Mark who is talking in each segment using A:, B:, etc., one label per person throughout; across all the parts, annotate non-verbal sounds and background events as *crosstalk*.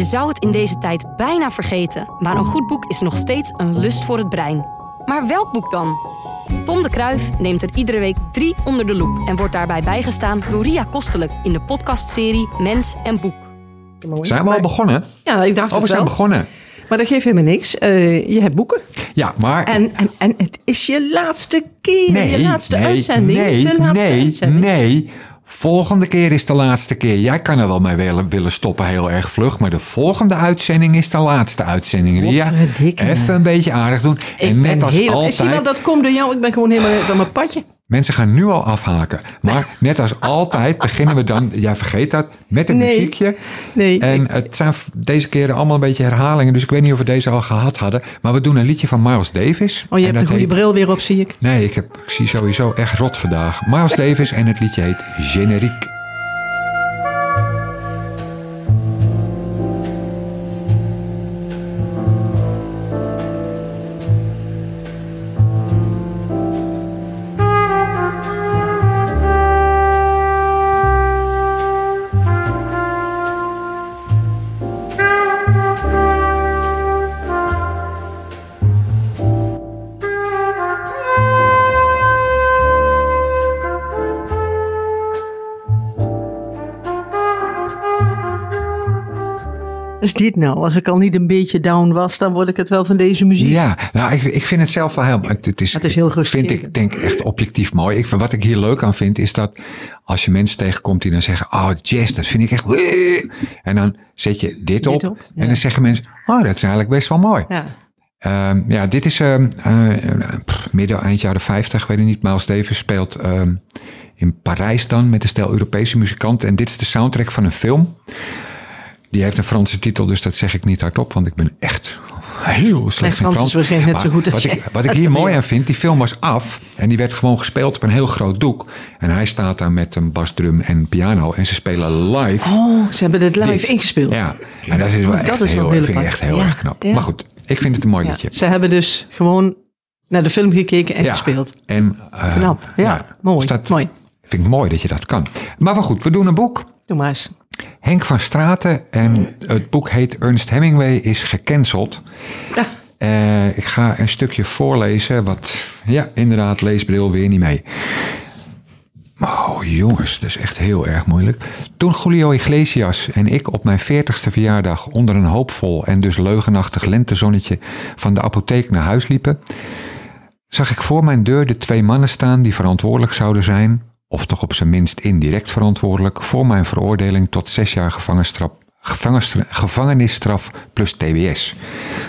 A: Je zou het in deze tijd bijna vergeten, maar een goed boek is nog steeds een lust voor het brein. Maar welk boek dan? Tom de Kruif neemt er iedere week drie onder de loep en wordt daarbij bijgestaan door Ria Kostelijk in de podcastserie Mens en Boek.
B: Zijn we al begonnen?
C: Ja, ik dacht
B: Oh, we
C: het
B: zijn
C: wel.
B: begonnen.
C: Maar dat geeft helemaal niks. Eh, je hebt boeken.
B: Ja, maar...
C: En, en, en het is je laatste keer.
B: nee,
C: je laatste
B: nee,
C: uitzending.
B: nee,
C: de laatste
B: nee,
C: uitzending.
B: nee. Volgende keer is de laatste keer. Jij kan er wel mee willen, willen stoppen, heel erg vlug. Maar de volgende uitzending is de laatste uitzending. Ria, even een beetje aardig doen.
C: Ik
B: en net
C: ben
B: als
C: heel,
B: altijd...
C: Zie je wel, dat komt door jou. Ik ben gewoon helemaal van mijn padje.
B: Mensen gaan nu al afhaken. Maar net als altijd beginnen we dan, jij vergeet dat, met een
C: Nee.
B: muziekje.
C: Nee,
B: En het zijn deze keren allemaal een beetje herhalingen. Dus ik weet niet of we deze al gehad hadden. Maar we doen een liedje van Miles Davis.
C: Oh, je hebt de
B: dat
C: goede
B: heet-
C: bril weer op, zie ik.
B: Nee, ik, heb, ik zie sowieso echt rot vandaag. Miles Davis en het liedje heet Generiek.
C: Is dit nou? Als ik al niet een beetje down was, dan word ik het wel van deze muziek.
B: Ja, nou, ik, ik vind het zelf wel heel... Het, is,
C: Het is heel rustig.
B: vind ik denk echt objectief mooi. Ik, wat ik hier leuk aan vind, is dat als je mensen tegenkomt die dan zeggen... Oh, jazz, dat vind ik echt... En dan zet je dit op.
C: op, ja.
B: En dan zeggen mensen... Oh, dat is eigenlijk best wel mooi.
C: Ja.
B: Ehm, ja, dit is ehm, eh, pff, midden, eind jaren 50, weet ik niet. Miles Davis speelt ehm, in Parijs dan met een stel Europese muzikanten. En dit is de soundtrack van een film. Die heeft een Franse titel, dus dat zeg ik niet hardop, want ik ben echt heel slecht in
C: Frans
B: Frans.
C: is waarschijnlijk net zo goed als
B: wat ik, wat ik hier mooi aan vind, die film was af en die werd gewoon gespeeld op een heel groot doek. En hij staat daar met een basdrum en piano en ze spelen live.
C: Oh, ze hebben dit live
B: dit.
C: ingespeeld.
B: Ja, en dat is wel echt,
C: is
B: heel,
C: heel
B: vind ik echt heel
C: Ja,
B: erg knap.
C: ja.
B: Maar goed, ik vind het een mooi
C: Ja,
B: liedje.
C: Ze hebben dus gewoon naar de film gekeken en gespeeld.
B: En, eh,
C: Knap, ja, mooi,
B: dus dat
C: mooi.
B: Vind ik mooi dat je dat kan. Maar wel goed, we doen een boek.
C: Doe maar eens.
B: Henk van Straten en het boek heet Ernst Hemingway is gecanceld.
C: Ja.
B: Eh, ik ga een stukje voorlezen, wat, ja, inderdaad, leesbril weer niet mee. Oh jongens, dat is echt heel erg moeilijk. Toen Julio Iglesias en ik op mijn 40ste verjaardag onder een hoopvol en dus leugenachtig lentezonnetje van de apotheek naar huis liepen, zag ik voor mijn deur de twee mannen staan die verantwoordelijk zouden zijn, of toch op zijn minst indirect verantwoordelijk, voor mijn veroordeling tot zes jaar gevangenisstraf, plus TBS.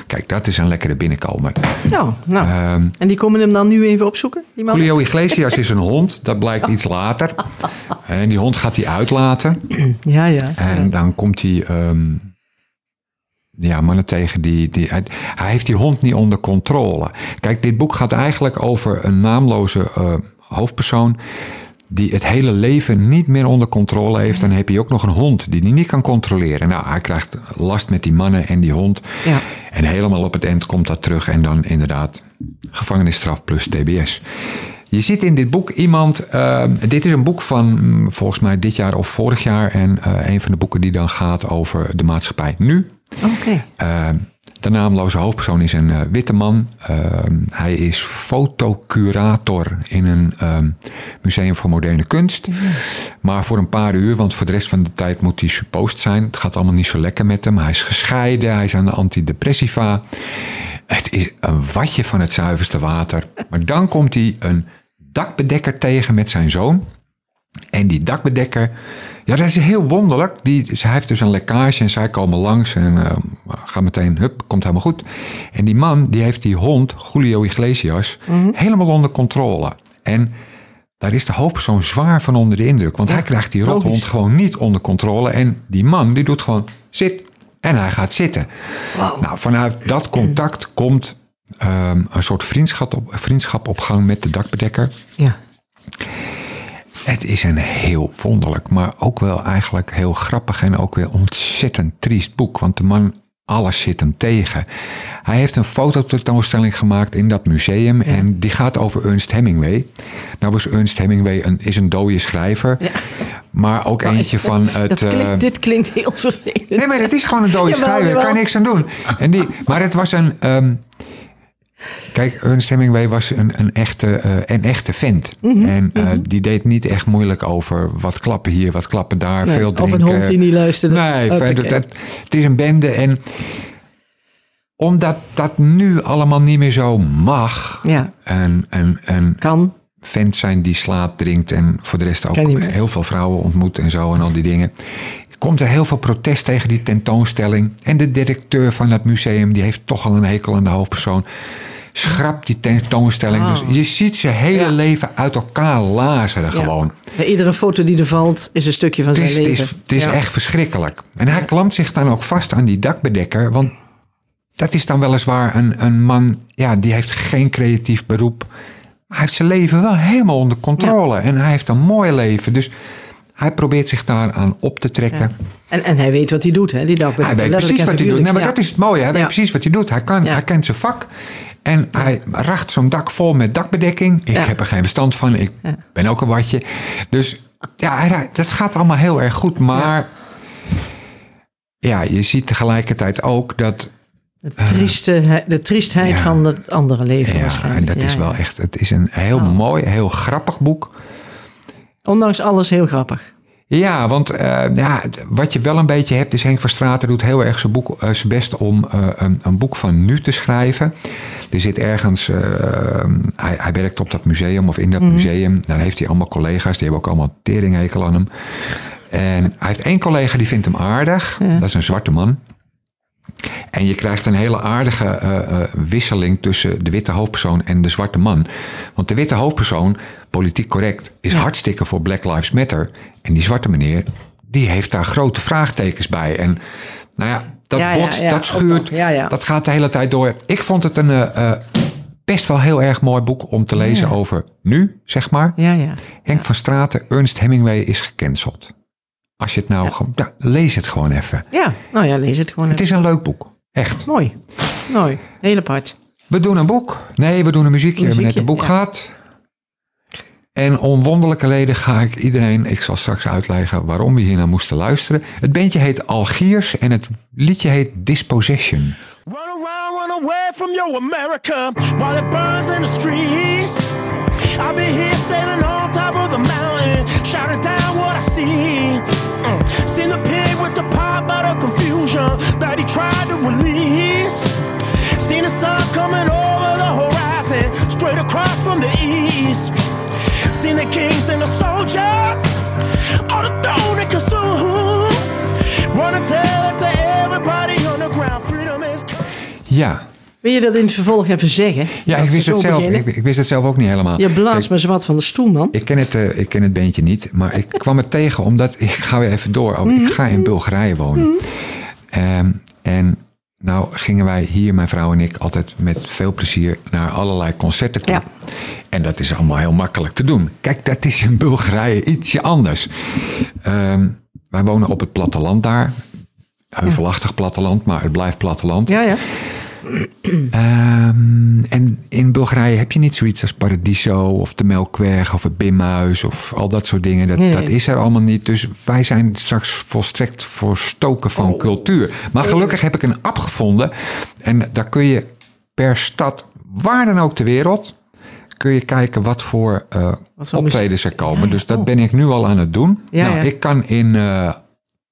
B: Kijk, dat is een lekkere binnenkomen.
C: Nou, nou.
B: Ehm,
C: en die komen hem dan nu even opzoeken? Die man?
B: Julio Iglesias is een hond, dat blijkt iets later. En die hond gaat hij uitlaten. *clears throat*
C: Ja, ja.
B: En dan komt hij ehm, ja, mannen tegen die. die hij, hij heeft die hond niet onder controle. Kijk, dit boek gaat eigenlijk over een naamloze eh, hoofdpersoon. Die het hele leven niet meer onder controle heeft. Dan heb je ook nog een hond die hij niet kan controleren. Nou, hij krijgt last met die mannen en die hond.
C: Ja.
B: En helemaal op het eind komt dat terug. En dan inderdaad gevangenisstraf plus TBS. Je ziet in dit boek iemand. eh, dit is een boek van mm, volgens mij dit jaar of vorig jaar. En eh, een van de boeken die dan gaat over de maatschappij nu.
C: Oké.
B: Eh, de naamloze hoofdpersoon is een eh, witte man. Eh, hij is fotocurator in een eh, museum voor moderne kunst. Maar voor een paar uur, want voor de rest van de tijd moet hij suppost zijn. Het gaat allemaal niet zo lekker met hem. Hij is gescheiden, hij is aan de antidepressiva. Het is een watje van het zuiverste water. Maar dan komt hij een dakbedekker tegen met zijn zoon. En die dakbedekker, ja, dat is heel wonderlijk. Die, hij heeft dus een lekkage en zij komen langs en gaan meteen, hup, komt helemaal goed. En die man, die heeft die hond, Julio Iglesias, helemaal onder controle. En daar is de hoofdpersoon zwaar van onder de indruk. Want hij krijgt die rothond
C: logisch.
B: gewoon niet onder controle. En die man, die doet gewoon, zit. En hij gaat zitten. Nou, vanuit dat contact komt ehm, een soort vriendschap op, vriendschap op gang met de dakbedekker.
C: Ja.
B: Het is een heel wonderlijk, maar ook wel eigenlijk heel grappig en ook weer ontzettend triest boek. Want de man alles zit hem tegen. Hij heeft een fototentoonstelling gemaakt in dat museum en die gaat over Ernst Hemingway. Nou was Ernst Hemingway een, is een dode schrijver, maar ook eentje van *laughs* het...
C: Dat klinkt,
B: eh,
C: dit klinkt heel vervelend.
B: Nee, maar het is gewoon een dode *laughs*
C: Jawel,
B: schrijver. Daar kan je niks aan doen. En die, maar het was een. ehm, kijk, Ernst Hemingway was een, een, echte, een echte vent.
C: Mhm,
B: en eh, die deed niet echt moeilijk over wat klappen hier, wat klappen daar.
C: Nee,
B: veel
C: of
B: drinken.
C: een hond die niet luisterde.
B: Nee, het, het is een bende. En omdat dat nu allemaal niet meer zo mag.
C: Ja.
B: En, en, en
C: Kan.
B: vent zijn die slaat, drinkt en voor de rest ook heel veel vrouwen ontmoet en zo en al die dingen. Komt er heel veel protest tegen die tentoonstelling. En de directeur van dat museum, die heeft toch al een hekel aan de hoofdpersoon. Schrapt die tentoonstelling. Dus je ziet zijn hele
C: Ja.
B: leven uit elkaar lazeren gewoon.
C: Bij iedere foto die er valt is een stukje van
B: Het
C: zijn
B: is, het
C: leven.
B: is, het is echt verschrikkelijk. En hij klampt zich dan ook vast aan die dakbedekker. Want dat is dan weliswaar een, een man, ja, die heeft geen creatief beroep. Maar hij heeft zijn leven wel helemaal onder controle. En hij heeft een mooi leven. Dus hij probeert zich daaraan op te trekken.
C: En, en hij weet wat hij doet, hè? Die dag
B: Hij weet precies wat hij doet. Nee, maar dat is het mooie. Hij weet precies wat hij doet. Hij, kan, hij kent zijn vak. En hij racht zo'n dak vol met dakbedekking. Ik
C: Ja.
B: heb er geen verstand van. Ik
C: Ja.
B: ben ook een watje. Dus ja, dat gaat allemaal heel erg goed. Maar ja, je ziet tegelijkertijd ook dat...
C: De, trieste, de triestheid van het andere leven
B: Ja, en
C: waarschijnlijk.
B: dat is wel echt... Het is een heel
C: Oh.
B: mooi, heel grappig boek.
C: Ondanks alles heel grappig.
B: Ja, want eh, ja, wat je wel een beetje hebt, is Henk van Straten doet heel erg zijn, boek, eh, zijn best om eh, een, een boek van nu te schrijven. Er zit ergens, hij, hij werkt op dat museum of in dat museum. Daar heeft hij allemaal collega's, die hebben ook allemaal teringhekel aan hem. En hij heeft één collega die vindt hem aardig, dat is een zwarte man. En je krijgt een hele aardige wisseling tussen de witte hoofdpersoon en de zwarte man. Want de witte hoofdpersoon, politiek correct, is hartstikke voor Black Lives Matter. En die zwarte meneer, die heeft daar grote vraagtekens bij. En nou ja, dat
C: Ja,
B: dat schuurt, dat gaat de hele tijd door. Ik vond het een eh, eh, best wel heel erg mooi boek om te lezen over nu, zeg maar.
C: Ja, ja.
B: Henk van Straten, Ernst Hemingway is gecanceld. Als je het nou ja, lees het gewoon even.
C: Ja, nou ja, lees het gewoon.
B: Het is een leuk boek. Echt.
C: Mooi. Mooi. Heel apart.
B: We doen een boek. Nee, we doen een muziekje. We hebben net een boek
C: Muziekje,
B: gehad. En om wonderlijke reden ga ik iedereen... Ik zal straks uitleggen waarom we hier naar moesten luisteren. Het bandje heet Algiers en het liedje heet Dispossession.
D: Run around, run away from your America while it burns in the streets. I'll be here standing on top of the mountain, shouting down what I see. Mm. Seen the pig with the pot bottle confusion that he tried to release. Seen the sun coming over the horizon, straight across from the east. Seen the kings and the soldiers on the throne and consume. Wanna tell it to everybody on the ground, freedom is.
B: Ja,
C: Wil je dat in het vervolg even zeggen?
B: ja ik,
C: ze
B: wist het zelf, ik, ik wist het zelf ook niet helemaal.
C: Je blaast me zwart van de stoel, man.
B: Ik ken, het, eh, ik ken het beentje niet, maar ik kwam het tegen omdat... *laughs* Ik ga weer even door. Oh,
C: Mhm.
B: Ik ga in Bulgarije wonen. Ehm, en nou gingen wij hier, mijn vrouw en ik, altijd met veel plezier naar allerlei concerten toe.
C: Ja.
B: En dat is allemaal heel makkelijk te doen. Kijk, dat is in Bulgarije ietsje anders. Ehm, wij wonen op het platteland daar. Heuvelachtig platteland, maar het blijft platteland.
C: Ja, ja.
B: Ehm, en in Bulgarije heb je niet zoiets als Paradiso of de Melkweg of het Bimhuis of al dat soort dingen. Dat,
C: Nee.
B: dat is er allemaal niet. Dus wij zijn straks volstrekt voorstoken
C: Oh.
B: van cultuur. Maar gelukkig heb ik een app gevonden. En daar kun je per stad, waar dan ook ter wereld, kun je kijken wat voor
C: voor
B: optredens er komen. Dus dat
C: Oh.
B: ben ik nu al aan het doen.
C: Ja,
B: nou,
C: ja.
B: ik kan in eh,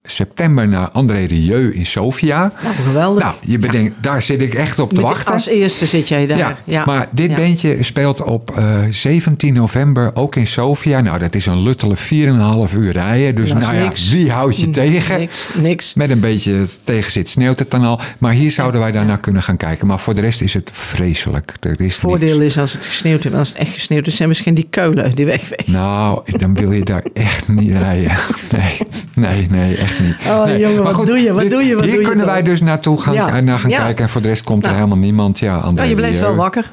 B: september naar André Rieu in Sofia.
C: Nou, geweldig.
B: Nou, je bedenkt, daar zit ik echt op te
C: Met-
B: wachten.
C: Als eerste zit jij daar.
B: Ja,
C: Ja,
B: maar dit
C: ja.
B: bandje speelt op eh, 17 november ook in Sofia. Nou, dat is een luttele 4,5 uur rijden. Dus
C: is
B: nou ja,
C: niks.
B: wie houdt je tegen?
C: Niks, niks.
B: Met een beetje tegenzit sneeuwt het dan al. Maar hier zouden wij daarnaar kunnen gaan kijken. Maar voor de rest is het vreselijk. Er is
C: Voordeel
B: niks.
C: is als het gesneeuwd heeft, als het echt gesneeuwd is, zijn misschien die keulen die weg weg.
B: Nou, dan wil je daar echt niet rijden. *laughs* Nee, nee, nee, echt niet.
C: Oh,
B: nee.
C: jongen, wat doe je, wat
B: dit-
C: doe je, wat
B: hier
C: doe
B: kunnen wij dus naartoe gaan,
C: Ja,
B: eh, naar gaan
C: ja.
B: kijken. En voor de rest komt er helemaal niemand. Ja, André
C: Nou, je blijft wel wakker.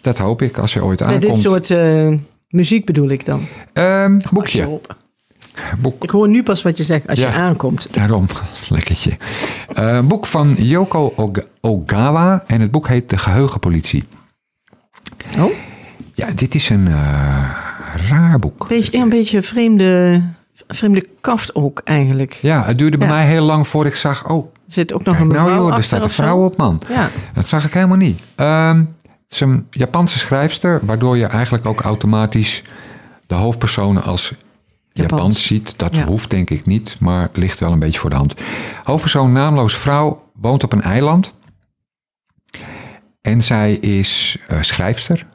B: Dat hoop ik, als je ooit aankomt.
C: dit soort eh, muziek bedoel ik dan.
B: Ehm, boekje. Boek
C: Ik hoor nu pas wat je zegt als
B: Ja.
C: je aankomt.
B: Daarom, *laughs* lekkertje. Eh, boek van Yoko Oga- Ogawa en het boek heet De Geheugenpolitie.
C: Oh,
B: Ja, dit is een raar boek.
C: beetje, een beetje vreemde, vreemde kaft ook eigenlijk.
B: Ja, het duurde bij
C: Ja.
B: mij heel lang voor ik zag... Oh,
C: Er zit ook nog een mevrouw
B: nou joh, er staat een vrouw op, man.
C: Ja,
B: Dat zag ik helemaal niet. Ehm, het is een Japanse schrijfster, waardoor je eigenlijk ook automatisch de hoofdpersonen als Japans,
C: Japans.
B: ziet. Dat
C: Ja.
B: hoeft denk ik niet, maar ligt wel een beetje voor de hand. Hoofdpersoon naamloos vrouw woont op een eiland. En zij is eh, schrijfster.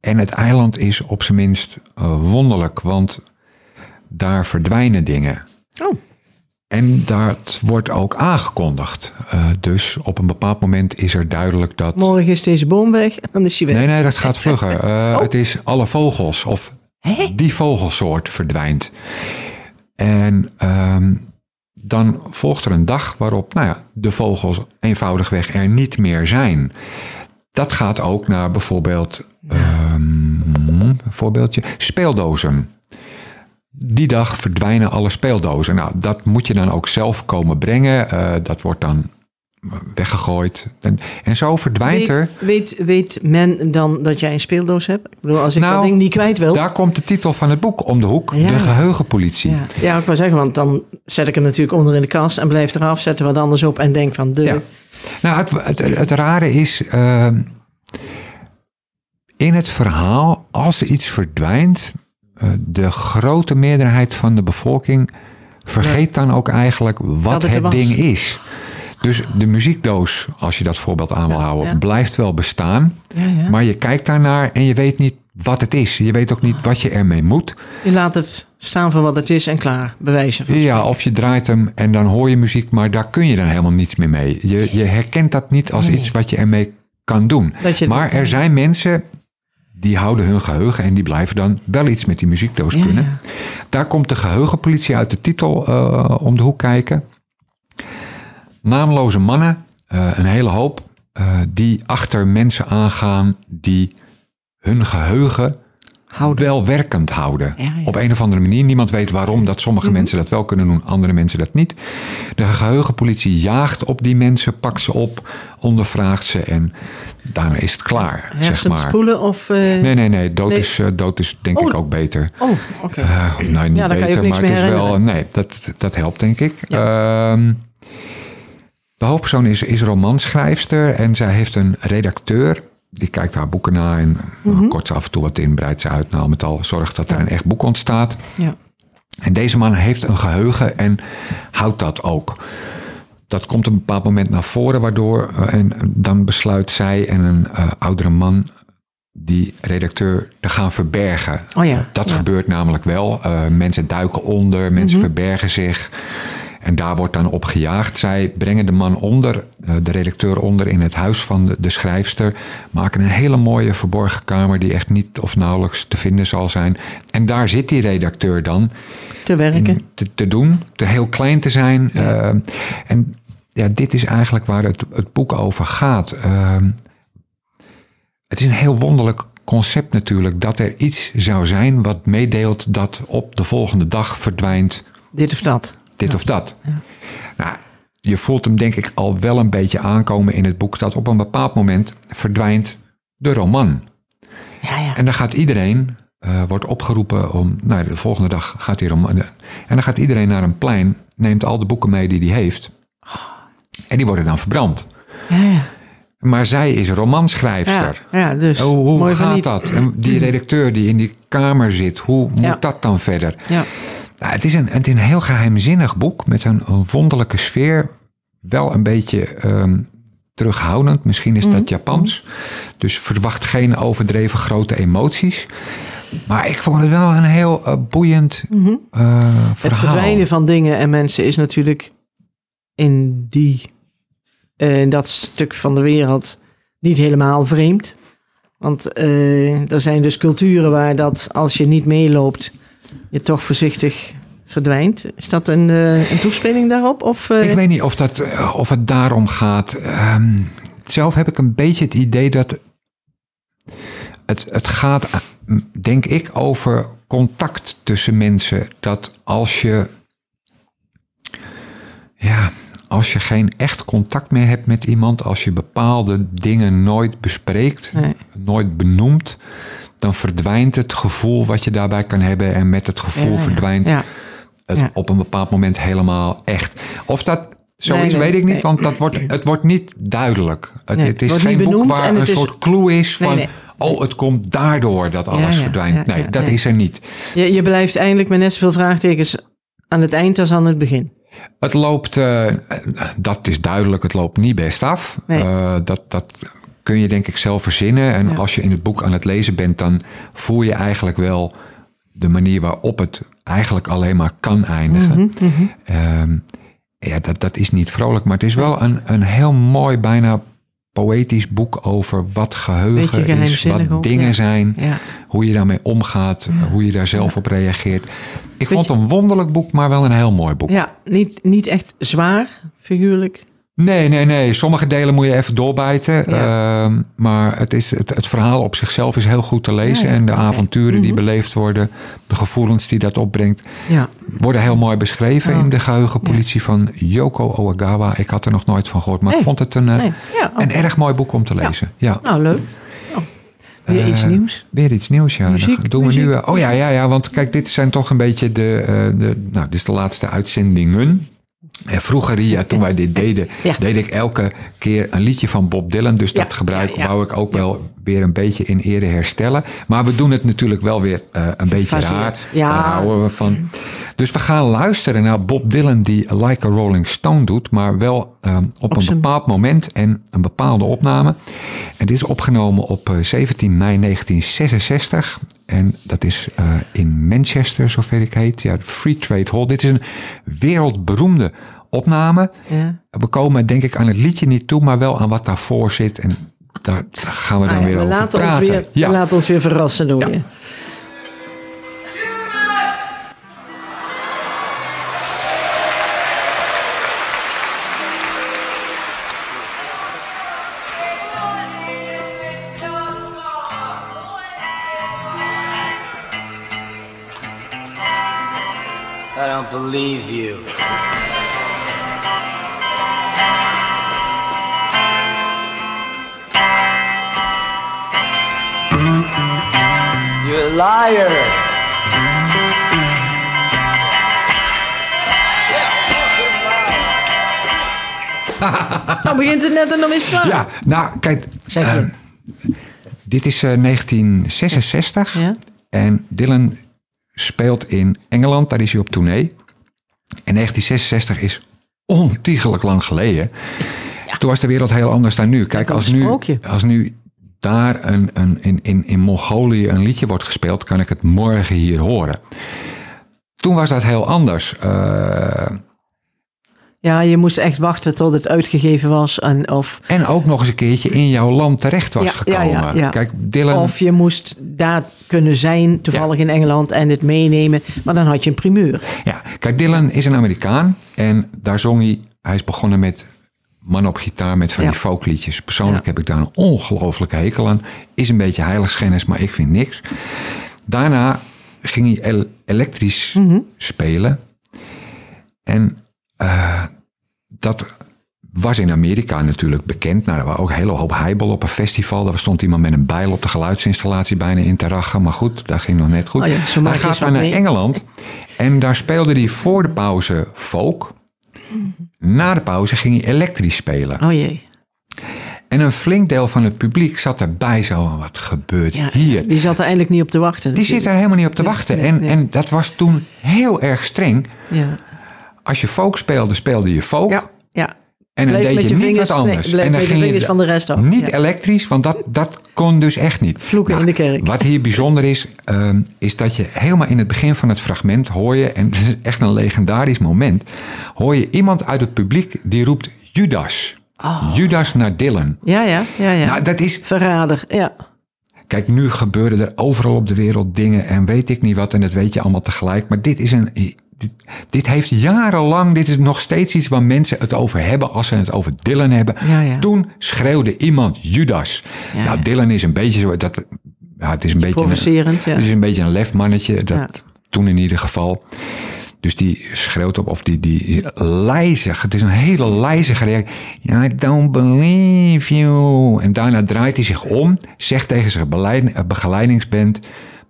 B: En het eiland is op zijn minst eh, wonderlijk, want daar verdwijnen dingen.
C: Oh.
B: En dat wordt ook aangekondigd. Eh, dus op een bepaald moment is er duidelijk dat.
C: morgen is deze boom weg en dan is hij weg.
B: Nee, nee, dat gaat vlugger. *laughs* Eh, Het is alle vogels of
C: Hè?
B: die vogelsoort verdwijnt. En ehm, dan volgt er een dag waarop nou ja, de vogels eenvoudigweg er niet meer zijn. Dat gaat ook naar bijvoorbeeld, ehm, een voorbeeldje, speeldozen. Die dag verdwijnen alle speeldozen. Nou, dat moet je dan ook zelf komen brengen. Eh, dat wordt dan weggegooid. En, en zo verdwijnt er.
C: Weet, weet, men dan dat jij een speeldoos hebt? Ik bedoel, als ik
B: Nou,
C: dat ding niet kwijt wil.
B: Daar komt de titel van het boek om de hoek.
C: Ja.
B: De geheugenpolitie.
C: Ja. ja, ik wou zeggen, want dan zet ik hem natuurlijk onder in de kast en blijf eraf, zet er wat anders op en denk van de.
B: Ja. Nou, het, het, het rare is, ehm, in het verhaal, als er iets verdwijnt, de grote meerderheid van de bevolking vergeet dan ook eigenlijk wat
C: het
B: ding is. Dus de muziekdoos, als je dat voorbeeld aan wil houden,
C: ja.
B: blijft wel bestaan. Maar je kijkt daarnaar en je weet niet wat het is. Je weet ook niet wat je ermee moet.
C: Je laat het staan voor wat het is en klaar, bewijzen van.
B: Ja, of je draait hem en dan hoor je muziek, maar daar kun je dan helemaal niets meer mee. Je, je herkent dat niet als
C: Nee.
B: iets wat je ermee kan doen. Maar er zijn mensen die houden hun geheugen en die blijven dan wel iets met die muziekdoos
C: Ja,
B: kunnen.
C: ja.
B: Daar komt de geheugenpolitie uit de titel eh, om de hoek kijken. Naamloze mannen, eh, een hele hoop, eh, die achter mensen aangaan die hun geheugen
C: Houden.
B: wel werkend houden.
C: Ja, ja.
B: Op een of andere manier. Niemand weet waarom dat sommige mensen dat wel kunnen doen, andere mensen dat niet. De geheugenpolitie jaagt op die mensen, pakt ze op, ondervraagt ze en daarmee is het klaar. zeg maar.
C: spoelen of... eh,
B: Nee, nee, nee. Dood,
C: Nee.
B: Is, eh, dood is denk
C: Oh.
B: ik ook beter.
C: Oh, oké.
B: Eh, of nou, niet
C: Ja,
B: beter, maar het is wel... Nee, dat, dat helpt denk ik. Ehm, de hoofdpersoon is, is romanschrijfster en zij heeft een redacteur. Die kijkt haar boeken na en
C: Mhm.
B: kort ze af en toe wat in, breidt ze uit. Nou, al met al zorgt dat er een echt boek ontstaat.
C: Ja.
B: En deze man heeft een geheugen en houdt dat ook. Dat komt op een bepaald moment naar voren, waardoor eh, en dan besluit zij en een eh, oudere man die redacteur te gaan verbergen.
C: Oh ja,
B: Dat
C: ja.
B: gebeurt namelijk wel. Eh, mensen duiken onder, mensen verbergen zich. En daar wordt dan op gejaagd. Zij brengen de man onder, eh, de redacteur onder in het huis van de, schrijfster. Maken een hele mooie verborgen kamer die echt niet of nauwelijks te vinden zal zijn. En daar zit die redacteur dan
C: Te werken.
B: te doen, te heel klein te zijn. Eh, en ja, dit is eigenlijk waar het, het boek over gaat. Eh, het is een heel wonderlijk concept natuurlijk dat er iets zou zijn wat meedeelt dat op de volgende dag verdwijnt
C: Dit of dat.
B: Dit of dat. Nou, je voelt hem denk ik al wel een beetje aankomen in het boek dat op een bepaald moment verdwijnt de roman.
C: Ja, ja.
B: En dan gaat iedereen, eh, wordt opgeroepen om, nou de volgende dag gaat hij om. En dan gaat iedereen naar een plein, neemt al de boeken mee die hij heeft. En die worden dan verbrand.
C: ja, ja.
B: Maar zij is romanschrijfster.
C: Ja, dus.
B: Hoe
C: van
B: gaat dat? En die redacteur die in die kamer zit, hoe moet dat dan verder?
C: Ja.
B: Nou, het, is een, het is een heel geheimzinnig boek met een, een wonderlijke sfeer. Wel een beetje ehm, terughoudend, misschien is
C: Mhm.
B: dat Japans. Dus verwacht geen overdreven grote emoties. Maar ik vond het wel een heel eh, boeiend eh, verhaal.
C: Het verdwijnen van dingen en mensen is natuurlijk in, die, eh, in dat stuk van de wereld niet helemaal vreemd. Want er zijn dus culturen waar dat als je niet meeloopt, je toch voorzichtig verdwijnt. Is dat een, eh, een toespeling daarop? Of, eh,
B: Ik weet niet of, dat, eh, of het daarom gaat. Ehm, zelf heb ik een beetje het idee dat het, het gaat, denk ik, over contact tussen mensen. Dat als je. Ja, als je geen echt contact meer hebt met iemand, als je bepaalde dingen nooit bespreekt,
C: Nee.
B: nooit benoemt, dan verdwijnt het gevoel wat je daarbij kan hebben. En met het gevoel
C: Ja,
B: verdwijnt
C: Ja.
B: het
C: Ja.
B: op een bepaald moment helemaal echt. Of dat zo
C: Nee,
B: is,
C: nee,
B: weet ik niet,
C: nee.
B: want dat wordt, het wordt niet duidelijk. Het, is geen boek waar
C: en
B: een
C: is-
B: soort clue is van... Oh, het komt daardoor dat alles verdwijnt. nee, dat is er niet.
C: Je, je blijft eigenlijk met net zoveel vraagtekens aan het eind als aan het begin.
B: Het loopt, eh, dat is duidelijk, het loopt niet best af.
C: Nee.
B: Eh, dat, dat kun je denk ik zelf verzinnen. En
C: Ja.
B: als je in het boek aan het lezen bent, dan voel je eigenlijk wel de manier waarop het eigenlijk alleen maar kan eindigen.
C: Mhm,
B: Ehm, ja, dat, dat is niet vrolijk, maar het is wel een, een heel mooi, bijna poëtisch boek over wat geheugen is, wat
C: ook,
B: dingen
C: ja.
B: zijn,
C: Ja.
B: hoe je daarmee omgaat, hoe je daar zelf op reageert. Ik vond het een wonderlijk boek, maar wel een heel mooi boek.
C: Ja, niet, niet echt zwaar, figuurlijk.
B: Nee, nee, nee. Sommige delen moet je even doorbijten.
C: Ja.
B: Ehm, maar het, is, het, het verhaal op zichzelf is heel goed te lezen.
C: Ja, ja.
B: En de.
C: Mhm.
B: avonturen die beleefd worden, de gevoelens die dat opbrengt,
C: Ja.
B: worden heel mooi beschreven
C: Oh.
B: in de geheugenpolitie van Yoko Owagawa. Ik had er nog nooit van gehoord, maar ik vond het een, eh,
C: Nee.
B: Een erg mooi boek om te lezen. Ja.
C: Nou, leuk. Oh. Weer iets
B: Eh,
C: nieuws.
B: Weer iets nieuws, ja.
C: Muziek,
B: doen we nu. eh, oh ja, ja, ja. Want kijk, dit zijn toch een beetje de. de nou, dit is de laatste uitzendingen. En vroeger, ja, toen wij dit deden,
C: Ja.
B: deed ik elke keer een liedje van Bob Dylan. Dus dat gebruik wou ik ook wel weer een beetje in ere herstellen. Maar we doen het natuurlijk wel weer eh, een beetje raar.
C: Ja.
B: Daar houden we van. Dus we gaan luisteren naar Bob Dylan die Like a Rolling Stone doet. Maar wel eh, op, een bepaald moment en een bepaalde opname. En dit is opgenomen op eh, 17 mei 1966. En dat is eh, in Manchester, zover ik heet. Ja, Free Trade Hall. Dit is een wereldberoemde opname.
C: Ja.
B: We komen denk ik aan het liedje niet toe, maar wel aan wat daarvoor zit. En daar gaan we dan
C: Ah ja,
B: weer
C: we,
B: over
C: laten ons
B: praten.
C: weer,
B: ja.
C: we laten ons weer verrassen door
B: Ja.
C: je.
E: I don't believe you. Liar. *laughs*
C: Nou begint het net en dan is het klaar.
B: Ja, nou kijk,
C: Zeg je.
B: eh, dit is eh, 1966
C: Ja.
B: en Dylan speelt in Engeland, daar is hij op tournee. En 1966 is ontiegelijk lang geleden. Toen was de wereld heel anders dan nu. Kijk, als nu, als nu daar een, een, in, in, in Mongolië een liedje wordt gespeeld, kan ik het morgen hier horen. Toen was dat heel anders. Eh,
C: Ja, je moest echt wachten tot het uitgegeven was. En of,
B: en ook nog eens een keertje in jouw land terecht was
C: ja,
B: gekomen.
C: ja, ja.
B: Kijk, Dylan.
C: of je moest daar kunnen zijn, toevallig in Engeland, en het meenemen. Maar dan had je een primeur.
B: Ja, kijk, Dylan is een Amerikaan en daar zong hij. Hij is begonnen met man op gitaar met van
C: Ja.
B: die folkliedjes. Persoonlijk
C: Ja.
B: heb ik daar een ongelooflijke hekel aan. Is een beetje heiligschennis, maar ik vind niks. Daarna ging hij el- elektrisch
C: Mhm.
B: spelen. En eh, dat was in Amerika natuurlijk bekend. Nou, er was ook een hele hoop heibel op een festival. Daar stond iemand met een bijl op de geluidsinstallatie bijna in te rachen. Maar goed, dat ging nog net goed.
C: Oh ja, zo
B: hij gaat maar naar
C: mee.
B: Engeland. En daar speelde hij voor de pauze folk. Na de pauze ging hij elektrisch spelen.
C: Oh jee.
B: En een flink deel van het publiek zat erbij zo. Wat gebeurt
C: Ja,
B: hier?
C: Die zat er eigenlijk niet op te wachten.
B: Die zit er helemaal niet op te wachten.
C: nee,
B: En,
C: nee.
B: en dat was toen heel erg streng.
C: Ja.
B: Als je folk speelde, speelde je folk.
C: Ja, ja.
B: En dan deed je
C: je
B: niet
C: vingers-
B: wat anders. en dan
C: je
B: ging
C: van de rest af.
B: Niet
C: Ja.
B: elektrisch, want dat, dat kon dus echt niet.
C: Vloeken in de kerk.
B: Wat hier bijzonder is, ehm, is dat je helemaal in het begin van het fragment hoor je, en *laughs* het is echt een legendarisch moment, hoor je iemand uit het publiek die roept Judas. Judas naar Dylan.
C: Ja, ja, ja, ja.
B: Nou, dat is,
C: Verrader, ja.
B: Kijk, nu gebeuren er overal op de wereld dingen en weet ik niet wat en dat weet je allemaal tegelijk. Maar dit is een. Dit, dit heeft jarenlang, dit is nog steeds iets waar mensen het over hebben als ze het over Dylan hebben.
C: Ja, ja.
B: Toen schreeuwde iemand Judas.
C: Ja,
B: nou. Dylan is een beetje zo, dat ja, het is een beetje een,
C: Provocerend, ja.
B: het is een beetje een lefmannetje. Dat,
C: Ja.
B: Toen in ieder geval. Dus die schreeuwt op, of die, die lijzig. Het is een hele lijzige reactie. I don't believe you. En daarna draait hij zich om, zegt tegen zijn begeleidingsband...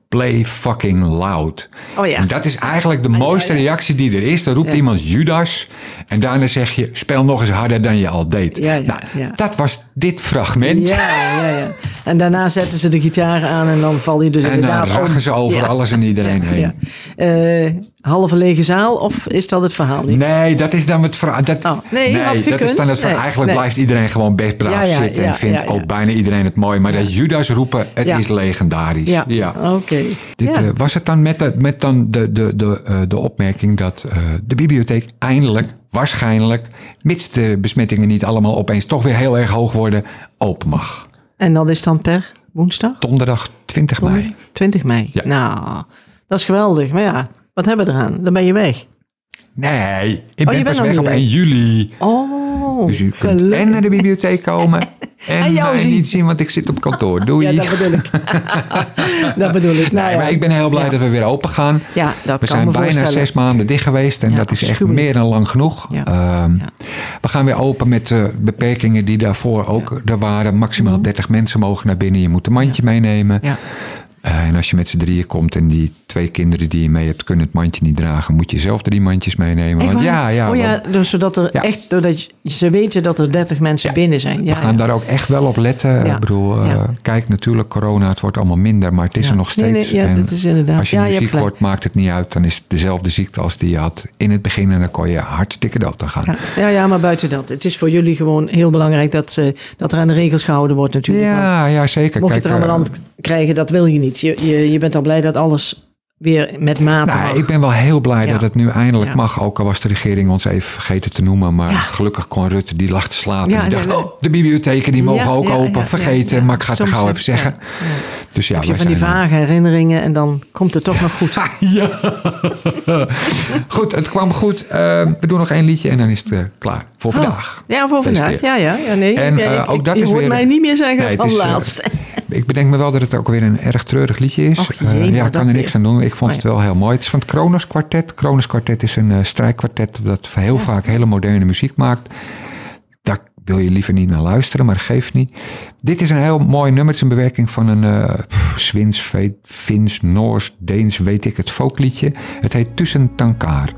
B: Play fucking loud.
C: Oh ja.
B: En dat is eigenlijk de mooiste reactie die er is. Dan roept iemand Judas. En daarna zeg je, speel nog eens harder dan je al deed. Nou,
C: ja.
B: Dat was dit fragment.
C: Ja, ja, ja. En daarna zetten ze de gitaar aan en dan val je dus
B: En dan
C: inderdaad om.
B: rachen ze over
C: Ja.
B: alles en iedereen heen.
C: Ja. Eh, halve lege zaal of is dat het verhaal niet?
B: Nee, dat is dan het verhaal. Dat,
C: Oh, nee,
B: dat is
C: gekund.
B: dan het verhaal.
C: Nee,
B: Eigenlijk
C: nee.
B: blijft iedereen gewoon best braaf
C: Ja,
B: zitten. En vindt ook bijna iedereen het mooi. Maar dat Judas roepen, het is legendarisch.
C: Ja, oké.
B: Dit, eh, was het dan met, de, met dan de, de, de, eh, de opmerking dat de bibliotheek eindelijk, waarschijnlijk, mits de besmettingen niet allemaal opeens toch weer heel erg hoog worden, open mag?
C: En dat is dan per woensdag?
B: Donderdag 20 mei.
C: 20 mei.
B: Ja.
C: Nou, dat is geweldig. Maar ja, wat hebben we eraan? Dan ben je weg.
B: Nee, ik
C: je
B: ben pas weg op
C: weg.
B: 1 juli.
C: Oh,
B: Dus u kunt
C: gelukkig.
B: en naar de bibliotheek komen *laughs* en,
C: En jou zien.
B: niet zien, want ik zit op kantoor. Doei.
C: Ja, dat bedoel ik. *laughs* dat bedoel ik. Nou
B: Nee,
C: ja.
B: maar ik ben heel blij
C: Ja.
B: dat we weer open gaan.
C: Ja, dat
B: we
C: kan
B: zijn
C: me
B: bijna zes maanden dicht geweest en
C: Ja,
B: dat is echt meer dan lang genoeg. Ehm. We gaan weer open met de beperkingen die daarvoor ook er waren. Maximaal 30 mensen mogen naar binnen. Je moet een mandje meenemen.
C: Mhm. Ja.
B: Eh, en als je met z'n drieën komt en die twee kinderen die je mee hebt kunnen het mandje niet dragen, moet je zelf drie mandjes meenemen. Want ja, ja,
C: oh ja,
B: want
C: dus zodat er
B: Ja.
C: echt, je- ze weten dat er 30 mensen
B: Ja.
C: binnen zijn. Ja,
B: we gaan daar ook echt wel op letten. Ik bedoel, eh, kijk natuurlijk, corona, het wordt allemaal minder, maar het is er nog
C: Nee,
B: steeds.
C: nee, ja,
B: En
C: dat is inderdaad.
B: Als je
C: Ja,
B: nu
C: je
B: ziek wordt, maakt het niet uit. Dan is het dezelfde ziekte als die je had in het begin en dan kon je hartstikke dood aan gaan.
C: Ja, ja, maar buiten dat. Het is voor jullie gewoon heel belangrijk dat, ze, dat er aan de regels gehouden wordt natuurlijk.
B: Ja, ja, zeker.
C: mocht je
B: Kijk,
C: het er allemaal aan krijgen, dat wil je niet. Je, je, je bent al blij dat alles weer met mate
B: Nou,
C: mag.
B: ik ben wel heel blij
C: Ja.
B: dat het nu eindelijk
C: Ja.
B: mag. Ook al was de regering ons even vergeten te noemen. Maar
C: Ja.
B: gelukkig kon Rutte, die lag te slapen. Die dacht, oh, de bibliotheken die mogen ook open. vergeten, maar ik ga het er gauw even zeggen. Dus ja,
C: heb je van die
B: zijn-
C: vage herinneringen en dan komt het toch nog goed. *laughs*
B: Ja. *laughs* goed, het kwam goed. Eh, we doen nog één liedje en dan is het eh, klaar voor vandaag.
C: Oh, ja, voor
B: Deze
C: vandaag.
B: keer.
C: Ja, ja, ja, nee.
B: En, eh,
C: ik-
B: ook dat
C: je
B: is
C: hoort
B: weer-
C: mij niet meer zeggen
B: Nee,
C: van
B: eh,
C: laatst.
B: Ik bedenk me wel dat het ook weer een erg treurig liedje is.
C: Och, jee,
B: Eh,
C: nou,
B: ja, ik kan er niks aan doen. Ik vond het wel heel mooi. Het is van het Kronos Quartet. Kronos Quartet is een eh strijkkwartet dat heel vaak hele moderne muziek maakt. Daar wil je liever niet naar luisteren, maar geeft niet. Dit is een heel mooi nummer. Het is een bewerking van een eh Swins, Fins, Noors, Deens, weet ik het, folkliedje. Het heet Tussen Tankar.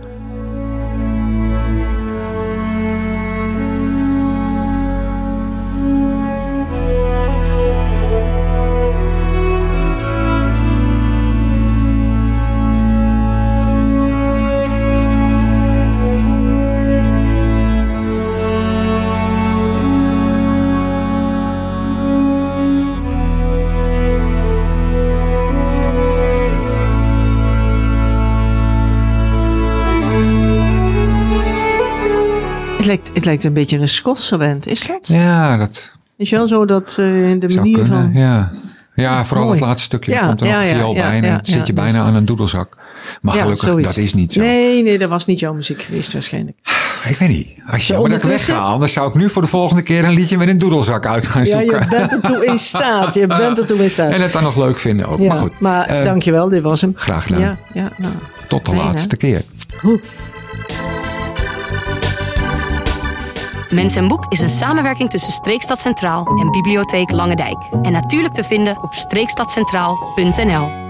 C: Lijkt, het lijkt een beetje een Schotse band, is dat?
B: Ja, dat
C: Is wel zo dat eh, de
B: zou
C: manier
B: kunnen.
C: van...
B: Ja. ja, vooral
C: Mooi.
B: het laatste stukje.
C: Ja,
B: komt er nog
C: ja,
B: een
C: ja,
B: viool
C: ja,
B: bij en
C: ja,
B: dan zit
C: ja,
B: je bijna aan een doedelzak. Maar
C: Ja,
B: gelukkig,
C: zoiets.
B: dat is niet zo.
C: Nee, nee, dat was niet jouw muziek geweest waarschijnlijk.
B: Ik weet niet. Als je maar dat ik
C: ondertussen-
B: wegga, anders zou ik nu voor de volgende keer een liedje met een doedelzak uit gaan
C: Ja,
B: zoeken.
C: je bent er toe in *laughs* staat. Je bent er toe in staat.
B: En het dan nog leuk vinden ook.
C: ja,
B: maar goed,
C: maar
B: eh,
C: dankjewel, dit was hem.
B: graag gedaan.
C: Ja, ja, nou.
B: tot de
C: fijn, hè?
B: laatste keer.
A: Mens en Boek is een samenwerking tussen Streekstad Centraal en Bibliotheek Lange Dijk. En natuurlijk te vinden op streekstadcentraal.nl.